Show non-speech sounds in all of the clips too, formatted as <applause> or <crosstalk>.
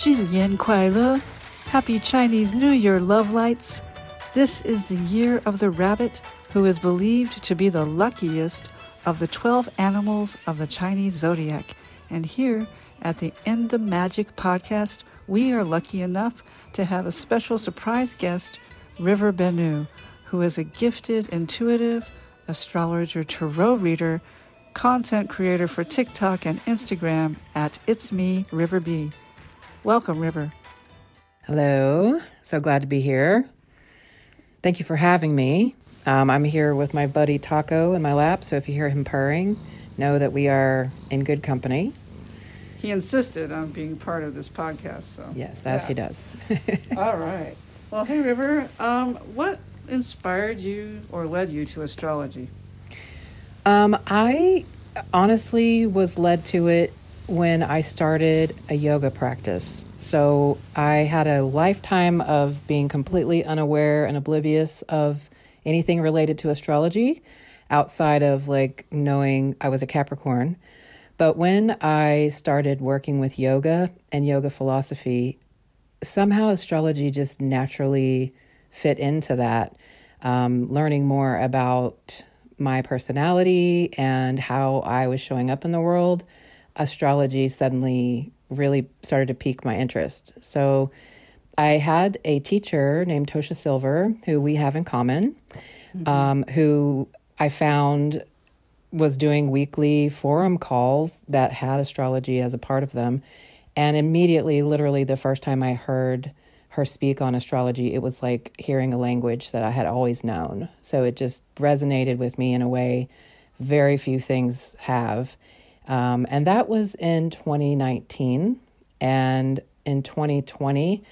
Xinyan Kuai Happy Chinese New Year, love lights. This is the year of the rabbit, who is believed to be the luckiest of the 12 animals of the Chinese zodiac. And here at the End the Magic podcast, we are lucky enough to have a special surprise guest, River Bennu, who is a gifted, intuitive astrologer, tarot reader, content creator for TikTok and Instagram at It's Me, River B. Welcome, River. Hello. So glad to be here. Thank you for having me. Um, I'm here with my buddy Taco in my lap, so if you hear him purring, know that we are in good company. He insisted on being part of this podcast, so. Yes, as yeah. he does. <laughs> All right. Well, hey, River, um, what inspired you or led you to astrology? Um, I honestly was led to it when I started a yoga practice. So I had a lifetime of being completely unaware and oblivious of anything related to astrology outside of like knowing I was a Capricorn. But when I started working with yoga and yoga philosophy, somehow astrology just naturally fit into that. Um, learning more about my personality and how I was showing up in the world, astrology suddenly really started to pique my interest. So I had a teacher named Tosha Silver, who we have in common, mm-hmm. um, who I found was doing weekly forum calls that had astrology as a part of them. And immediately, literally, the first time I heard her speak on astrology, it was like hearing a language that I had always known. So it just resonated with me in a way very few things have. Um, and that was in 2019. And in 2020,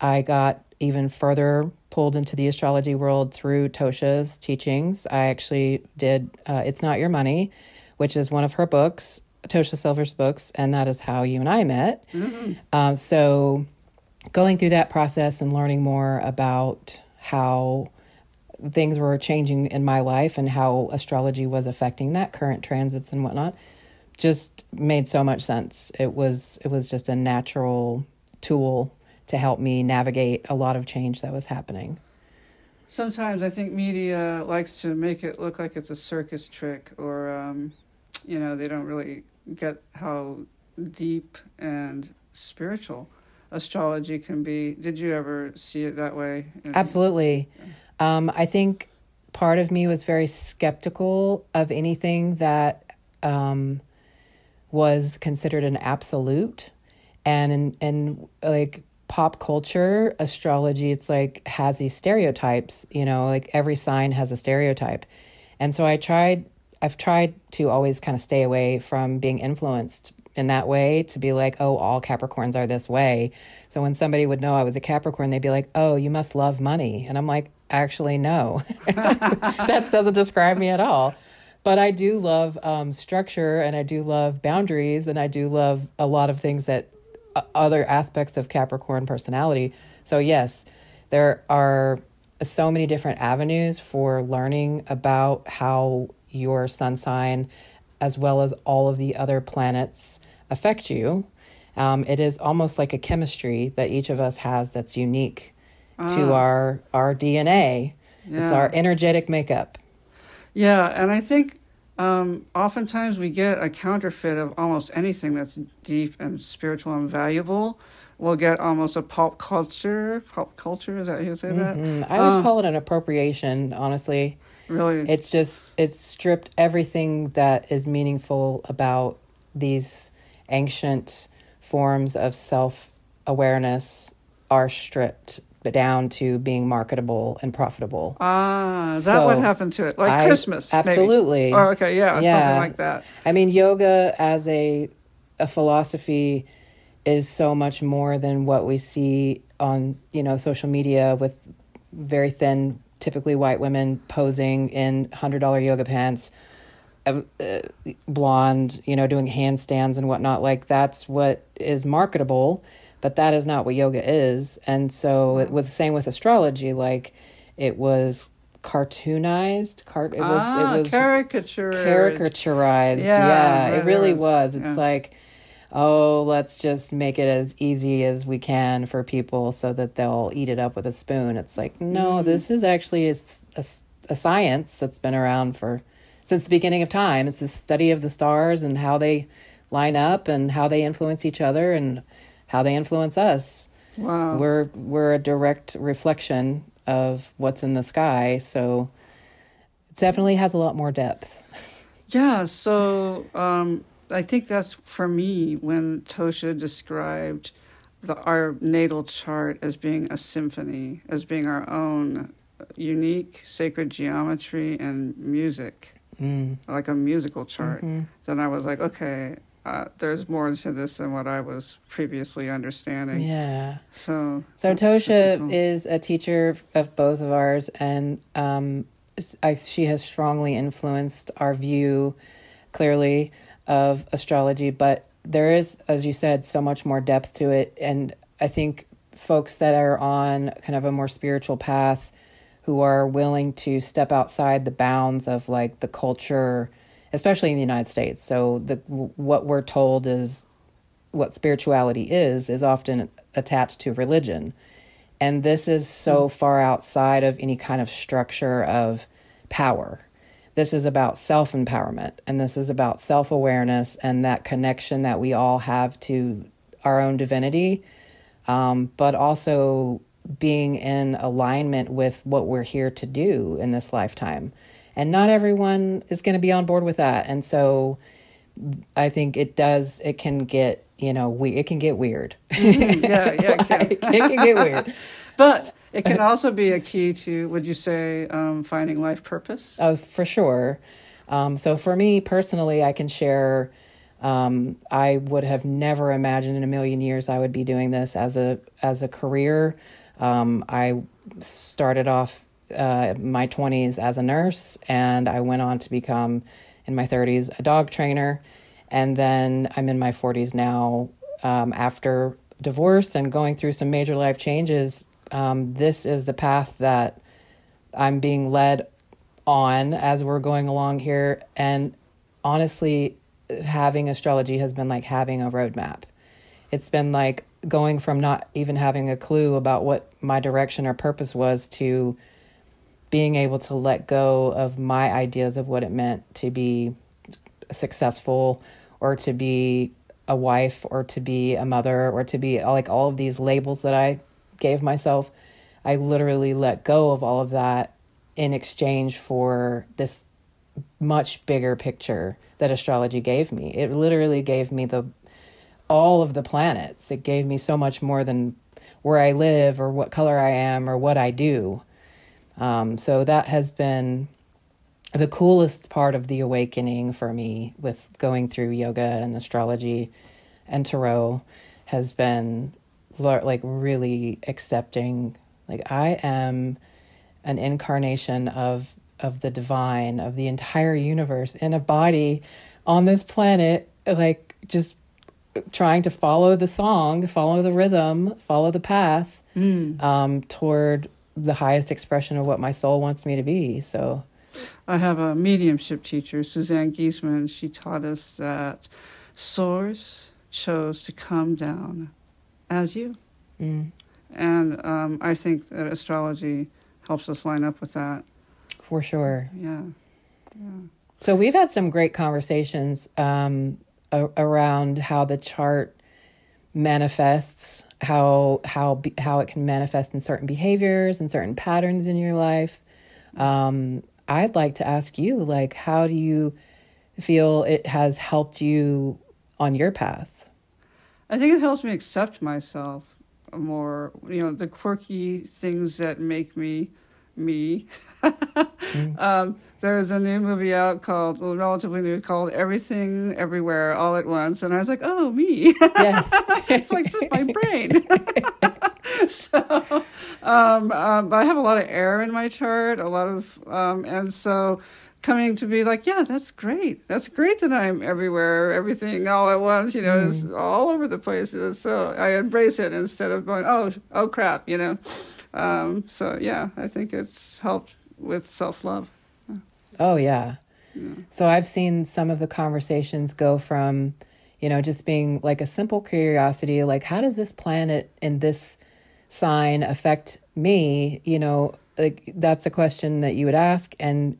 I got even further pulled into the astrology world through Tosha's teachings. I actually did uh, It's Not Your Money, which is one of her books, Tosha Silver's books, and that is how you and I met. Mm-hmm. Um, so going through that process and learning more about how things were changing in my life and how astrology was affecting that current transits and whatnot just made so much sense it was it was just a natural tool to help me navigate a lot of change that was happening sometimes i think media likes to make it look like it's a circus trick or um, you know they don't really get how deep and spiritual astrology can be. Did you ever see it that way? Absolutely. Um, I think part of me was very skeptical of anything that um, was considered an absolute. And in, in like pop culture, astrology, it's like has these stereotypes, you know, like every sign has a stereotype. And so I tried, I've tried to always kind of stay away from being influenced in that way to be like, oh, all Capricorns are this way. So when somebody would know I was a Capricorn, they'd be like, oh, you must love money. And I'm like, actually, no. <laughs> that doesn't describe me at all. But I do love um, structure and I do love boundaries and I do love a lot of things that uh, other aspects of Capricorn personality. So, yes, there are so many different avenues for learning about how your sun sign, as well as all of the other planets, affect you. Um, it is almost like a chemistry that each of us has that's unique to ah. our our DNA. Yeah. It's our energetic makeup. Yeah, and I think um, oftentimes we get a counterfeit of almost anything that's deep and spiritual and valuable. We'll get almost a pop culture. Pop culture is that how you say that? Mm-hmm. I would uh, call it an appropriation. Honestly, really, it's just it's stripped everything that is meaningful about these ancient forms of self awareness are stripped down to being marketable and profitable. Ah, is so that what happened to it? Like I, Christmas? Absolutely. Maybe. Oh, okay, yeah, yeah, something like that. I mean, yoga as a a philosophy is so much more than what we see on you know social media with very thin, typically white women posing in hundred dollar yoga pants uh, blonde, you know, doing handstands and whatnot. Like that's what is marketable, but that is not what yoga is. And so, it was the same with astrology. Like it was cartoonized. Cart. It was. Ah, it was caricatured. Caricaturized. Yeah, yeah it really was. It's yeah. like. oh, let's just make it as easy as we can for people so that they'll eat it up with a spoon. It's like, no, mm. this is actually a, a, a, science that's been around for since the beginning of time. It's the study of the stars and how they line up and how they influence each other and how they influence us. Wow. We're we're a direct reflection of what's in the sky, so it definitely has a lot more depth. Yeah, so um, I think that's for me when Tosha described the our natal chart as being a symphony, as being our own unique sacred geometry and music, mm. like a musical chart. Mm-hmm. Then I was like, okay, uh, there's more to this than what I was previously understanding. Yeah. So. So Tosha cool. is a teacher of both of ours, and um, I, she has strongly influenced our view, clearly, of astrology. But there is, as you said, so much more depth to it, and I think folks that are on kind of a more spiritual path, who are willing to step outside the bounds of like the culture especially in the United States. So the what we're told is what spirituality is is often attached to religion. And this is so mm. far outside of any kind of structure of power. This is about self empowerment and this is about self awareness and that connection that we all have to our own divinity, um, but also being in alignment with what we're here to do in this lifetime and not everyone is going to be on board with that. And so i think it does it can get you know we it can get weird. Mm-hmm. yeah yeah <laughs> it can. it can get weird. <laughs> But it can also be a key to would you say um, finding life purpose? Oh for sure. Um, so for me personally i can share um, i would have never imagined in a million years i would be doing this as a as a career. Um, i started off uh, my 20s as a nurse, and I went on to become, in my 30s, a dog trainer. And then I'm in my 40s now um, after divorce and going through some major life changes. Um, this is the path that I'm being led on as we're going along here. And honestly, having astrology has been like having a roadmap. It's been like going from not even having a clue about what my direction or purpose was to being able to let go of my ideas of what it meant to be successful or to be a wife or to be a mother or to be like all of these labels that I gave myself. I literally let go of all of that in exchange for this much bigger picture that astrology gave me. It literally gave me the all of the planets. It gave me so much more than where I live or what color I am or what I do. Um, so that has been the coolest part of the awakening for me with going through yoga and astrology and tarot has been like really accepting like I am an incarnation of of the divine of the entire universe in a body on this planet like just trying to follow the song follow the rhythm follow the path mm. um, toward the highest expression of what my soul wants me to be. So I have a mediumship teacher, Suzanne Giesemann. She taught us that Source chose to come down as you. Mm. And um, I think that astrology helps us line up with that. For sure. Yeah. Yeah. So we've had some great conversations um, a- around how the chart manifests how how how it can manifest in certain behaviors and certain patterns in your life. Um, I'd like to ask you, like, how do you feel it has helped you on your path? I think it helps me accept myself more. You know, the quirky things that make me me. <laughs> mm. <laughs> um, there's a new movie out called, well, relatively new, called Everything Everywhere All at Once, and I was like, oh, me. Yes, <laughs> it's like my brain. <laughs> so, um, um, I have a lot of air in my chart, a lot of, um, and so coming to be like, yeah, that's great. That's great that I'm everywhere, everything all at once, you know, mm. it's all over the place. So I embrace it instead of going, oh, oh crap, you know. Um, so yeah, I think it's helped with self love. Oh yeah. yeah. So I've seen some of the conversations go from, You know, just being like a simple curiosity, like how does this planet in this sign affect me? You know, like that's a question that you would ask and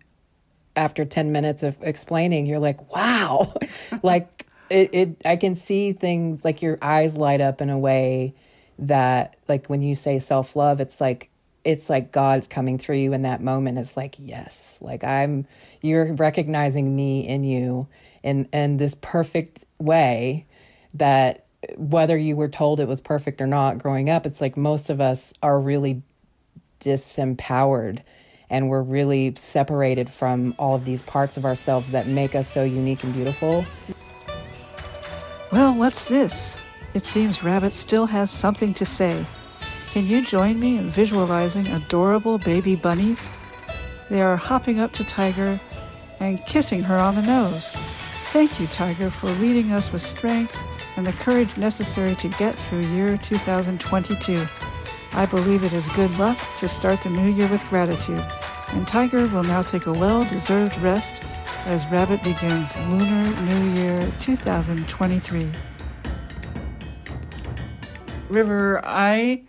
after 10 minutes of explaining you're like wow <laughs> like it, it i can see things like your eyes light up in a way that like when you say self-love it's like it's like god's coming through you in that moment it's like yes like i'm you're recognizing me in you in in this perfect way that whether you were told it was perfect or not growing up it's like most of us are really disempowered and we're really separated from all of these parts of ourselves that make us so unique and beautiful. Well, what's this? It seems Rabbit still has something to say. Can you join me in visualizing adorable baby bunnies? They are hopping up to Tiger and kissing her on the nose. Thank you, Tiger, for leading us with strength and the courage necessary to get through year 2022. I believe it is good luck to start the new year with gratitude, and Tiger will now take a well deserved rest as Rabbit begins Lunar New Year 2023. River, I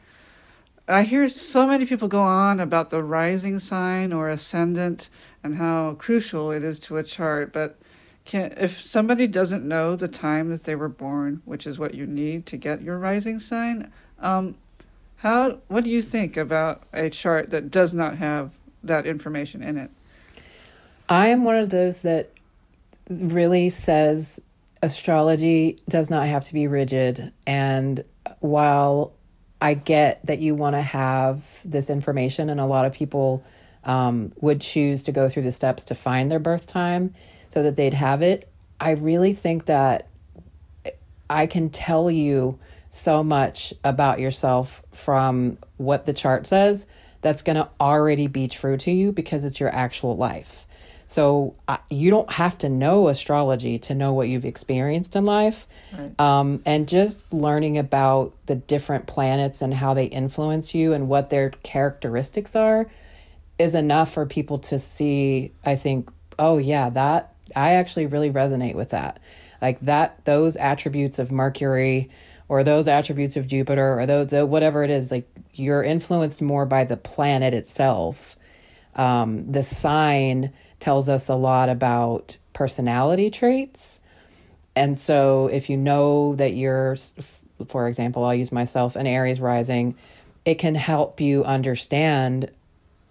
I hear so many people go on about the rising sign or ascendant and how crucial it is to a chart, but can if somebody doesn't know the time that they were born, which is what you need to get your rising sign, um, how what do you think about a chart that does not have that information in it? I am one of those that really says astrology does not have to be rigid and while I get that you want to have this information and a lot of people um, would choose to go through the steps to find their birth time so that they'd have it. I really think that I can tell you so much about yourself from what the chart says that's going to already be true to you because it's your actual life. So uh, you don't have to know astrology to know what you've experienced in life. Right. Um, and just learning about the different planets and how they influence you and what their characteristics are is enough for people to see, I think, oh, yeah, that I actually really resonate with that. Like that, those attributes of Mercury or those attributes of Jupiter or the, the whatever it is, like you're influenced more by the planet itself. Um, the sign tells us a lot about personality traits. And so if you know that you're, for example, I'll use myself, an Aries rising, it can help you understand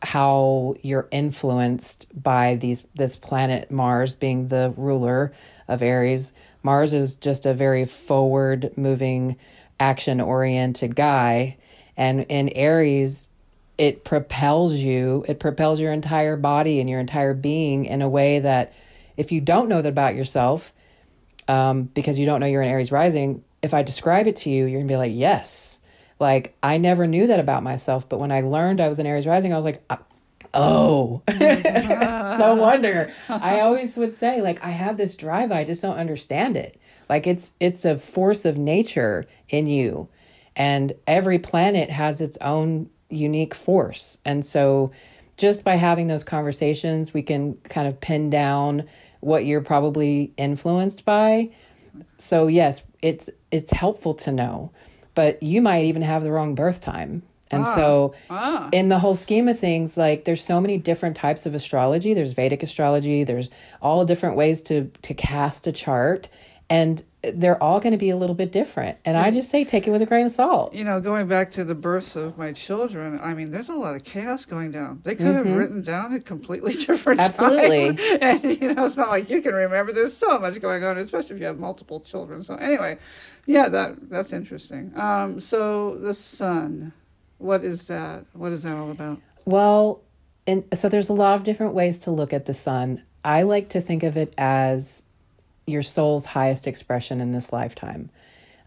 how you're influenced by these this planet Mars being the ruler of Aries Mars is just a very forward moving, action oriented guy. And in Aries, it propels you, it propels your entire body and your entire being in a way that if you don't know that about yourself, um, because you don't know you're an Aries rising, if I describe it to you, you're gonna be like, yes. Like, I never knew that about myself, but when I learned I was an Aries rising, I was like, oh. <laughs> No wonder. <laughs> I always would say like i have this drive i just don't understand it. Like it's it's a force of nature in you and every planet has its own unique force and so just by having those conversations we can kind of pin down what you're probably influenced by so yes it's it's helpful to know but you might even have the wrong birth time and ah, so, ah. in the whole scheme of things, like there's so many different types of astrology. There's Vedic astrology. There's all different ways to to cast a chart, and they're all going to be a little bit different. And I just say take it with a grain of salt. You know, going back to the births of my children, I mean, there's a lot of chaos going down. They could mm-hmm. have written down a completely <laughs> different story, Absolutely. time. <laughs> And you know, it's not like you can remember. There's so much going on, especially if you have multiple children. So anyway, yeah, that that's interesting. Um, so the sun. What is that? What is that all about? Well, and so there's a lot of different ways to look at the sun. I like to think of it as your soul's highest expression in this lifetime.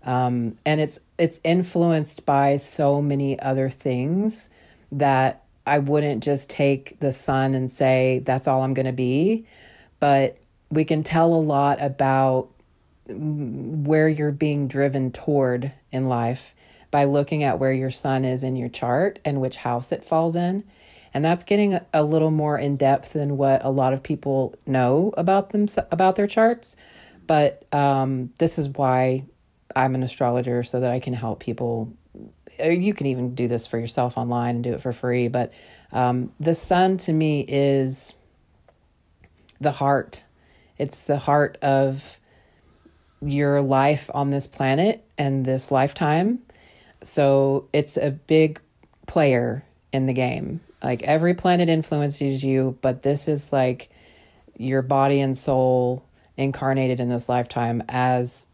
Um, and it's it's influenced by so many other things that I wouldn't just take the sun and say that's all I'm going to be, but we can tell a lot about where you're being driven toward in life by looking at where your sun is in your chart and which house it falls in. And that's getting a, little more in depth than what a lot of people know about them about their charts. But um, this is why I'm an astrologer so that I can help people. Uh, you can even do this for yourself online and do it for free. But um, the sun to me is the heart. It's the heart of your life on this planet and this lifetime. So it's a big player in the game. Like every planet influences you, but this is like your body and soul incarnated in this lifetime as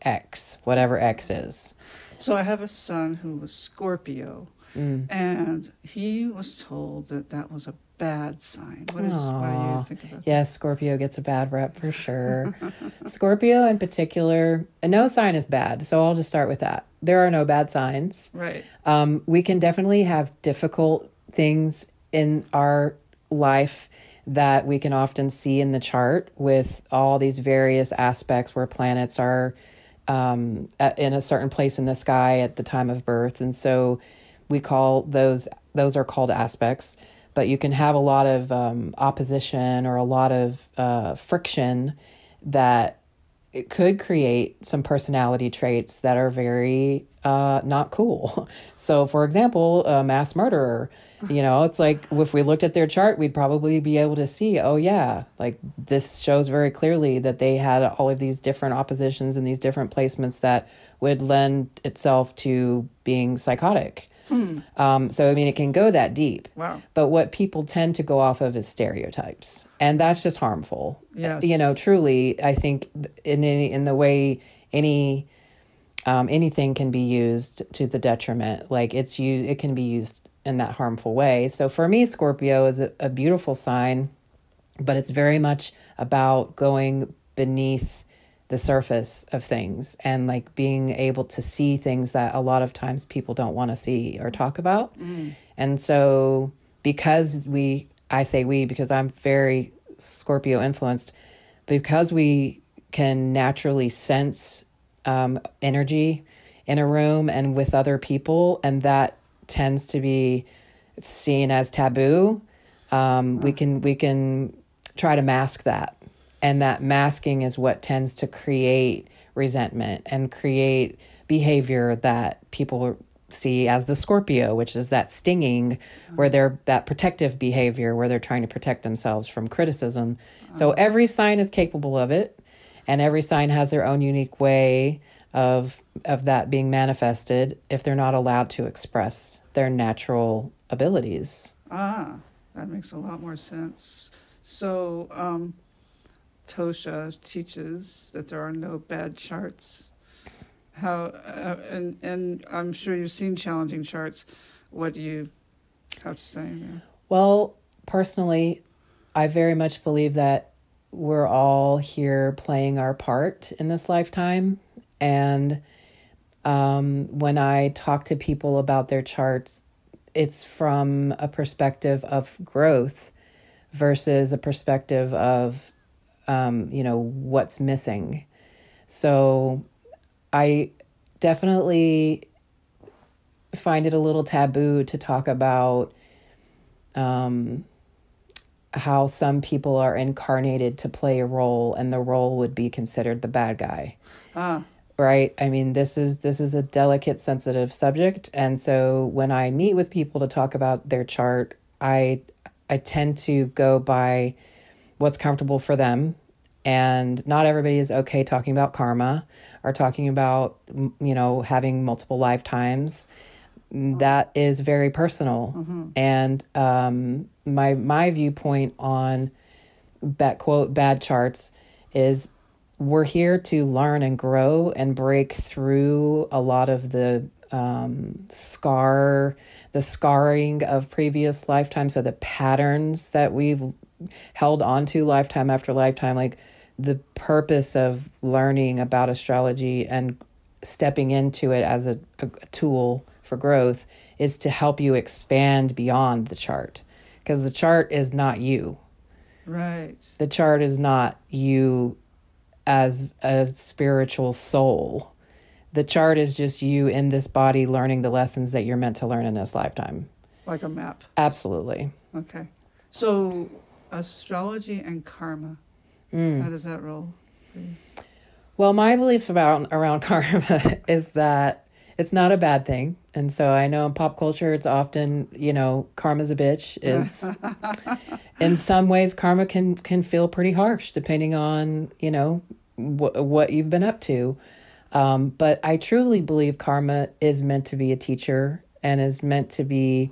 X, whatever X is. So I have a son who was Scorpio, mm. and he was told that that was a bad sign. What, is, what do you think about Yes, Scorpio gets a bad rep for sure. <laughs> Scorpio in particular, no sign is bad. So I'll just start with that. There are no bad signs. Right. Um, we can definitely have difficult things in our life that we can often see in the chart with all these various aspects where planets are um, in a certain place in the sky at the time of birth. And so we call those, those are called aspects but you can have a lot of um, opposition or a lot of uh, friction that it could create some personality traits that are very uh, not cool. <laughs> So, for example, a mass murderer, you know, it's like if we looked at their chart, we'd probably be able to see, oh, yeah, like this shows very clearly that they had all of these different oppositions and these different placements that would lend itself to being psychotic. Hmm. Um, so, I mean, it can go that deep. Wow. But what people tend to go off of is stereotypes. And that's just harmful. Yes. You know, truly, I think in any, in the way any um, anything can be used to the detriment. Like it's you, it can be used in that harmful way. So for me, Scorpio is a, a beautiful sign, but it's very much about going beneath the surface of things and like being able to see things that a lot of times people don't want to see or talk about. Mm. And so because we I say we because I'm very Scorpio influenced because we can naturally sense um, energy in a room and with other people and that tends to be seen as taboo um, we can we can try to mask that and that masking is what tends to create resentment and create behavior that people see as the Scorpio, which is that stinging, where they're that protective behavior, where they're trying to protect themselves from criticism. So every sign is capable of it, and every sign has their own unique way of of that being manifested if they're not allowed to express their natural abilities. Ah, that makes a lot more sense. So, um, Tosha teaches that there are no bad charts. How uh, and and I'm sure you've seen challenging charts. What do you have to say? Well, personally, I very much believe that we're all here playing our part in this lifetime, and um, when I talk to people about their charts, it's from a perspective of growth versus a perspective of um, you know, what's missing. So I definitely find it a little taboo to talk about um, how some people are incarnated to play a role and the role would be considered the bad guy. Ah. Right? I mean, this is this is a delicate sensitive subject and so when I meet with people to talk about their chart, I I tend to go by what's comfortable for them. And not everybody is okay talking about karma or talking about, you know, having multiple lifetimes. That is very personal. Mm-hmm. And um, my my viewpoint on that quote bad charts is we're here to learn and grow and break through a lot of the um, scar, the scarring of previous lifetimes, so the patterns that we've held on to lifetime after lifetime like the purpose of learning about astrology and stepping into it as a, a, tool for growth is to help you expand beyond the chart because the chart is not you. Right. The chart is not you as a spiritual soul. The chart is just you in this body learning the lessons that you're meant to learn in this lifetime. Like a map. Absolutely. Okay. So astrology and karma. Mm. How does that roll? Well, my belief about around <laughs> karma is that it's not a bad thing. And so I know in pop culture it's often, you know, karma's a bitch is <laughs> in some ways karma can can feel pretty harsh depending on, you know, wh- what you've been up to. Um, but I truly believe karma is meant to be a teacher and is meant to be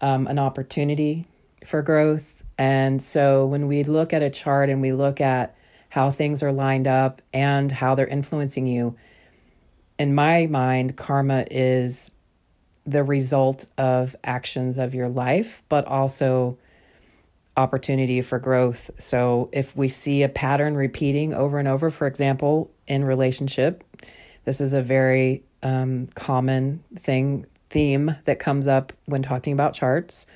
um, an opportunity for growth. And so when we look at a chart and we look at how things are lined up and how they're influencing you, in my mind, karma is the result of actions of your life, but also opportunity for growth. So if we see a pattern repeating over and over, for example, in relationship, this is a very um, common thing theme that comes up when talking about charts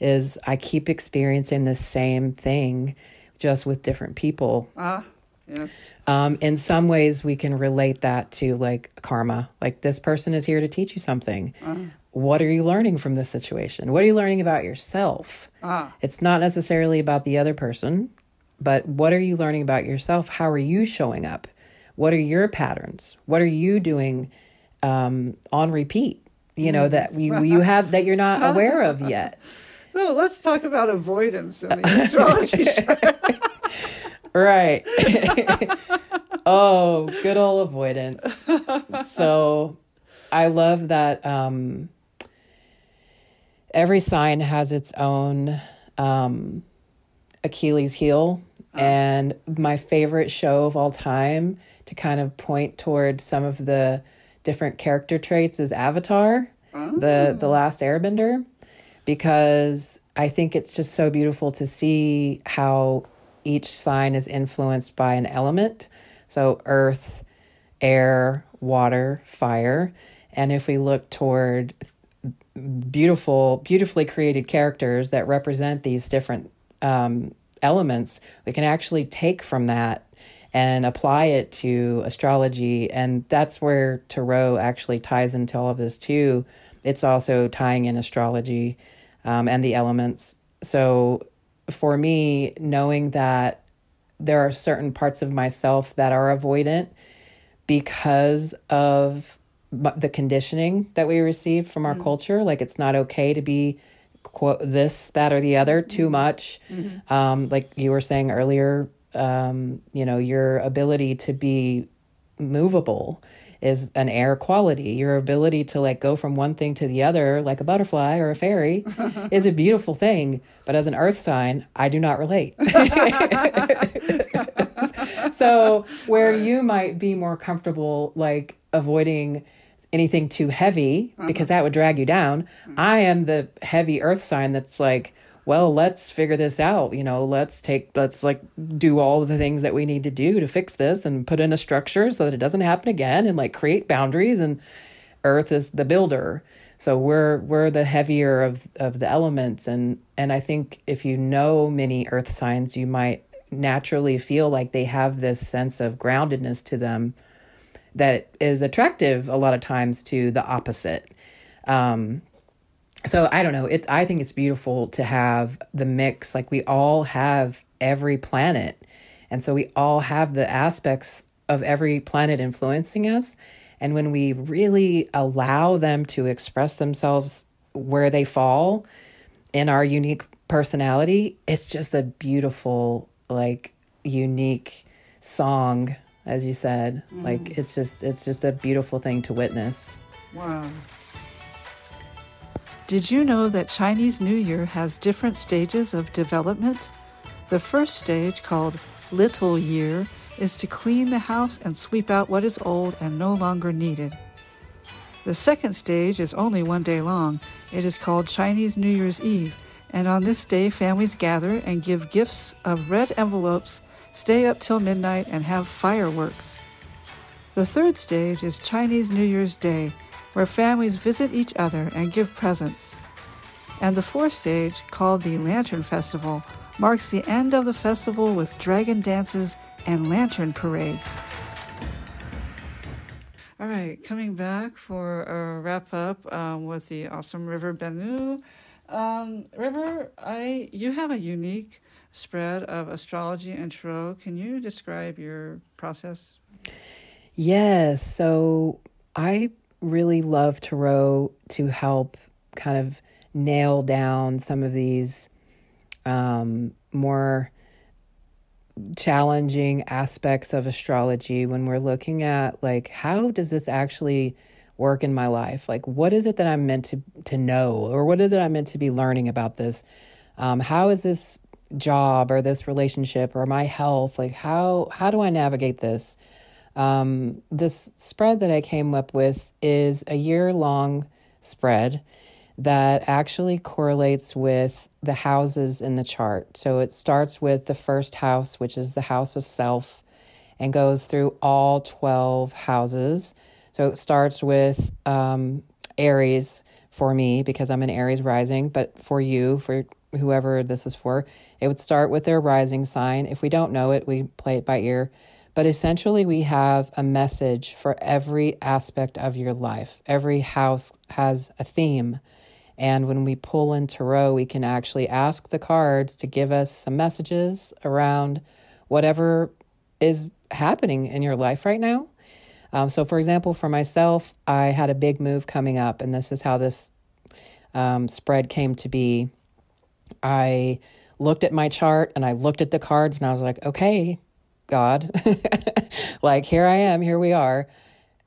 is I keep experiencing the same thing just with different people. Ah, yes. Um, in some ways, we can relate that to like karma. Like this person is here to teach you something. What are you learning from this situation? What are you learning about yourself? Ah, It's not necessarily about the other person, but what are you learning about yourself? How are you showing up? What are your patterns? What are you doing um, on repeat? You know that you you have that you're not <laughs> aware of yet. So let's talk about avoidance in the astrology <laughs> chart. Right. <laughs> oh, good old avoidance. So I love that um, every sign has its own um, Achilles heel. And my favorite show of all time to kind of point toward some of the different character traits is Avatar, the the last airbender, because I think it's just so beautiful to see how each sign is influenced by an element. So earth, air, water, fire. And if we look toward beautiful, beautifully created characters that represent these different um, elements, we can actually take from that and apply it to astrology. And that's where Tarot actually ties into all of this too. It's also tying in astrology um, and the elements. So for me, knowing that there are certain parts of myself that are avoidant because of the conditioning that we receive from our culture. Like it's not okay to be quote this, that, or the other too much. Um, like you were saying earlier, um, you know, your ability to be movable is an air quality. Your ability to like go from one thing to the other, like a butterfly or a fairy, <laughs> is a beautiful thing. But as an earth sign, I do not relate. <laughs> so where you might be more comfortable like avoiding anything too heavy because uh-huh. that would drag you down mm-hmm. i am the heavy earth sign that's like well let's figure this out you know let's take let's like do all the things that we need to do to fix this and put in a structure so that it doesn't happen again and like create boundaries. And earth is the builder. So we're we're the heavier of of the elements. And and i think if you know many earth signs you might naturally feel like they have this sense of groundedness to them that is attractive a lot of times to the opposite. Um so i don't know. It i think it's beautiful to have the mix. Like we all have every planet and so we all have the aspects of every planet influencing us. And when we really allow them to express themselves where they fall in our unique personality it's just a beautiful like unique song as you said. Like mm. it's just it's just a beautiful thing to witness. Wow. Did you know that Chinese New Year has different stages of development? The first stage, called Little Year, is to clean the house and sweep out what is old and no longer needed. The second stage is only one day long. It is called Chinese New Year's Eve, and on this day, families gather and give gifts of red envelopes, stay up till midnight, and have fireworks. The third stage is Chinese New Year's Day, where families visit each other and give presents. And the fourth stage, called the Lantern Festival, marks the end of the festival with dragon dances and lantern parades. All right, coming back for a wrap up um, with the awesome River Bennu. Um, River, I you have a unique spread of astrology and tarot. Can you describe your process? Yes. So I really love tarot to help kind of nail down some of these um, more challenging aspects of astrology when we're looking at like how does this actually work in my life? Like what is it that i'm meant to to know? Or what is it i'm meant to be learning about this? Um, how is this job or this relationship or my health? Like how how do i navigate this um, this spread that i came up with is a year long spread that actually correlates with the houses in the chart. So it starts with the first house, which is the house of self, and goes through all 12 houses. So it starts with um, Aries for me because I'm an Aries rising, but for you, for whoever this is for, it would start with their rising sign. If we don't know it, we play it by ear. But essentially, we have a message for every aspect of your life. Every house has a theme. And when we pull in tarot, we can actually ask the cards to give us some messages around whatever is happening in your life right now. Um, so, for example, for myself, I had a big move coming up, and this is how this um, spread came to be. I looked at my chart and I looked at the cards, and I was like, okay, God, <laughs> like here I am, here we are.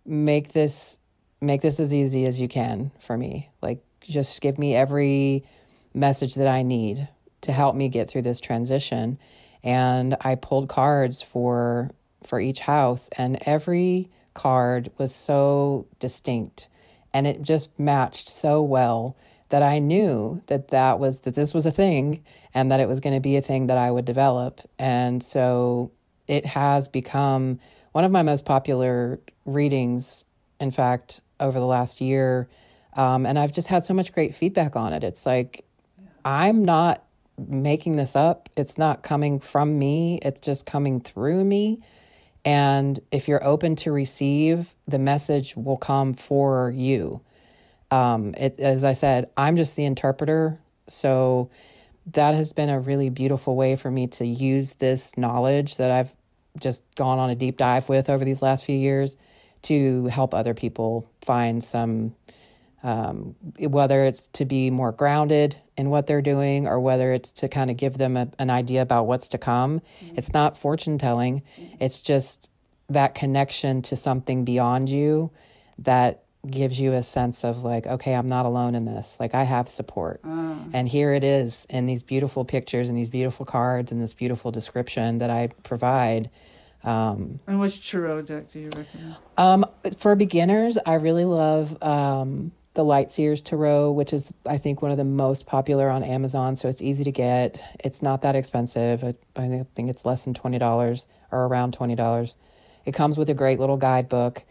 Make this make this as easy as you can for me. Like just give me every message that I need to help me get through this transition. And I pulled cards for for each house and every card was so distinct and it just matched so well that I knew that that was that this was a thing and that it was going to be a thing that I would develop. And so it has become one of my most popular readings in fact over the last year um, and I've just had so much great feedback on it. It's like, I'm not making this up. It's not coming from me, it's just coming through me. And if you're open to receive, the message will come for you. Um, it, as I said, I'm just the interpreter. So that has been a really beautiful way for me to use this knowledge that I've just gone on a deep dive with over these last few years to help other people find some um, whether it's to be more grounded in what they're doing or whether it's to kind of give them a, an idea about what's to come. Mm-hmm. It's not fortune telling, mm-hmm. it's just that connection to something beyond you that gives you a sense of like, okay, I'm not alone in this. Like, I have support. Uh. And here it is in these beautiful pictures and these beautiful cards and this beautiful description that I provide. Um, and which tarot deck do you recommend? Um, for beginners, I really love um, the Light Seers Tarot, which is, I think, one of the most popular on Amazon. So it's easy to get. It's not that expensive. I, I think it's less than $20 or around $20. It comes with a great little guidebook.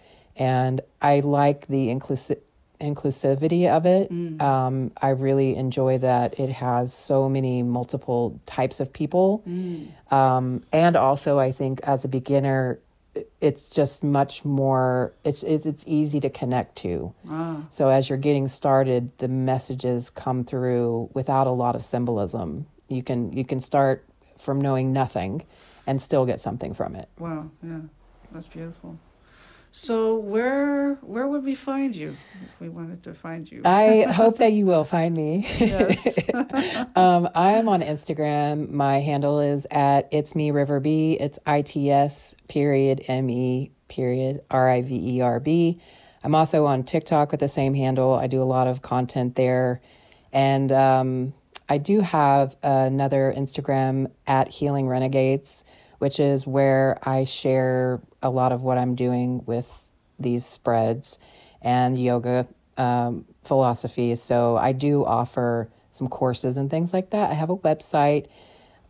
And I like the inclusi- inclusivity of it. Mm. Um, I really enjoy that it has so many multiple types of people. Mm. Um, and also, I think as a beginner, it's just much more it's it's, it's easy to connect to ah. so as you're getting started the messages come through without a lot of symbolism you can you can start from knowing nothing and still get something from it wow yeah that's beautiful so where where would we find you if we wanted to find you? I <laughs> hope that you will find me. Yes. <laughs> um, I am on Instagram. My handle is at it's me river b. It's I T S period M E period R I V E R B. I'm also on TikTok with the same handle. I do a lot of content there, and um, I do have another Instagram at Healing Renegades which is where I share a lot of what I'm doing with these spreads and yoga um, philosophies. So I do offer some courses and things like that. I have a website.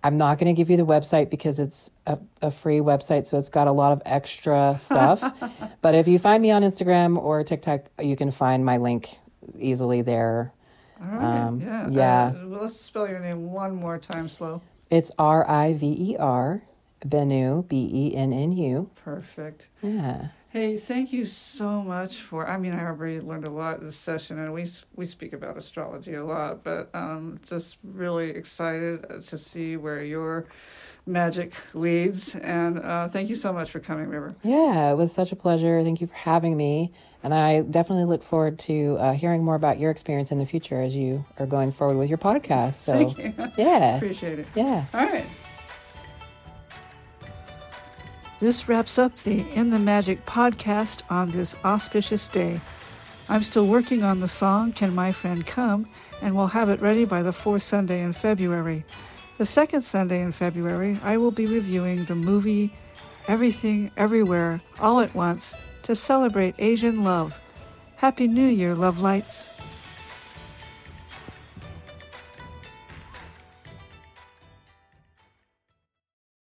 I'm not going to give you the website because it's a, a, free website, so it's got a lot of extra stuff. <laughs> but if you find me on Instagram or TikTok, you can find my link easily there. All right. Um, yeah. Yeah. Uh, let's spell your name one more time slow. It's R I V E R Bennu, B E N N U. Perfect. Yeah. Hey, thank you so much for. I mean, I already learned a lot this session, and we we speak about astrology a lot, but um, just really excited to see where your magic leads. And uh, thank you so much for coming, River. Yeah, it was such a pleasure. Thank you for having me, and I definitely look forward to uh, hearing more about your experience in the future as you are going forward with your podcast. So, thank you. <laughs> Yeah, appreciate it. Yeah. All right. This wraps up the In the Magic podcast on this auspicious day. I'm still working on the song Can My Friend Come, and we'll have it ready by the fourth Sunday in February. The second Sunday in February, I will be reviewing the movie Everything Everywhere All at Once to celebrate Asian love. Happy New Year, love lights!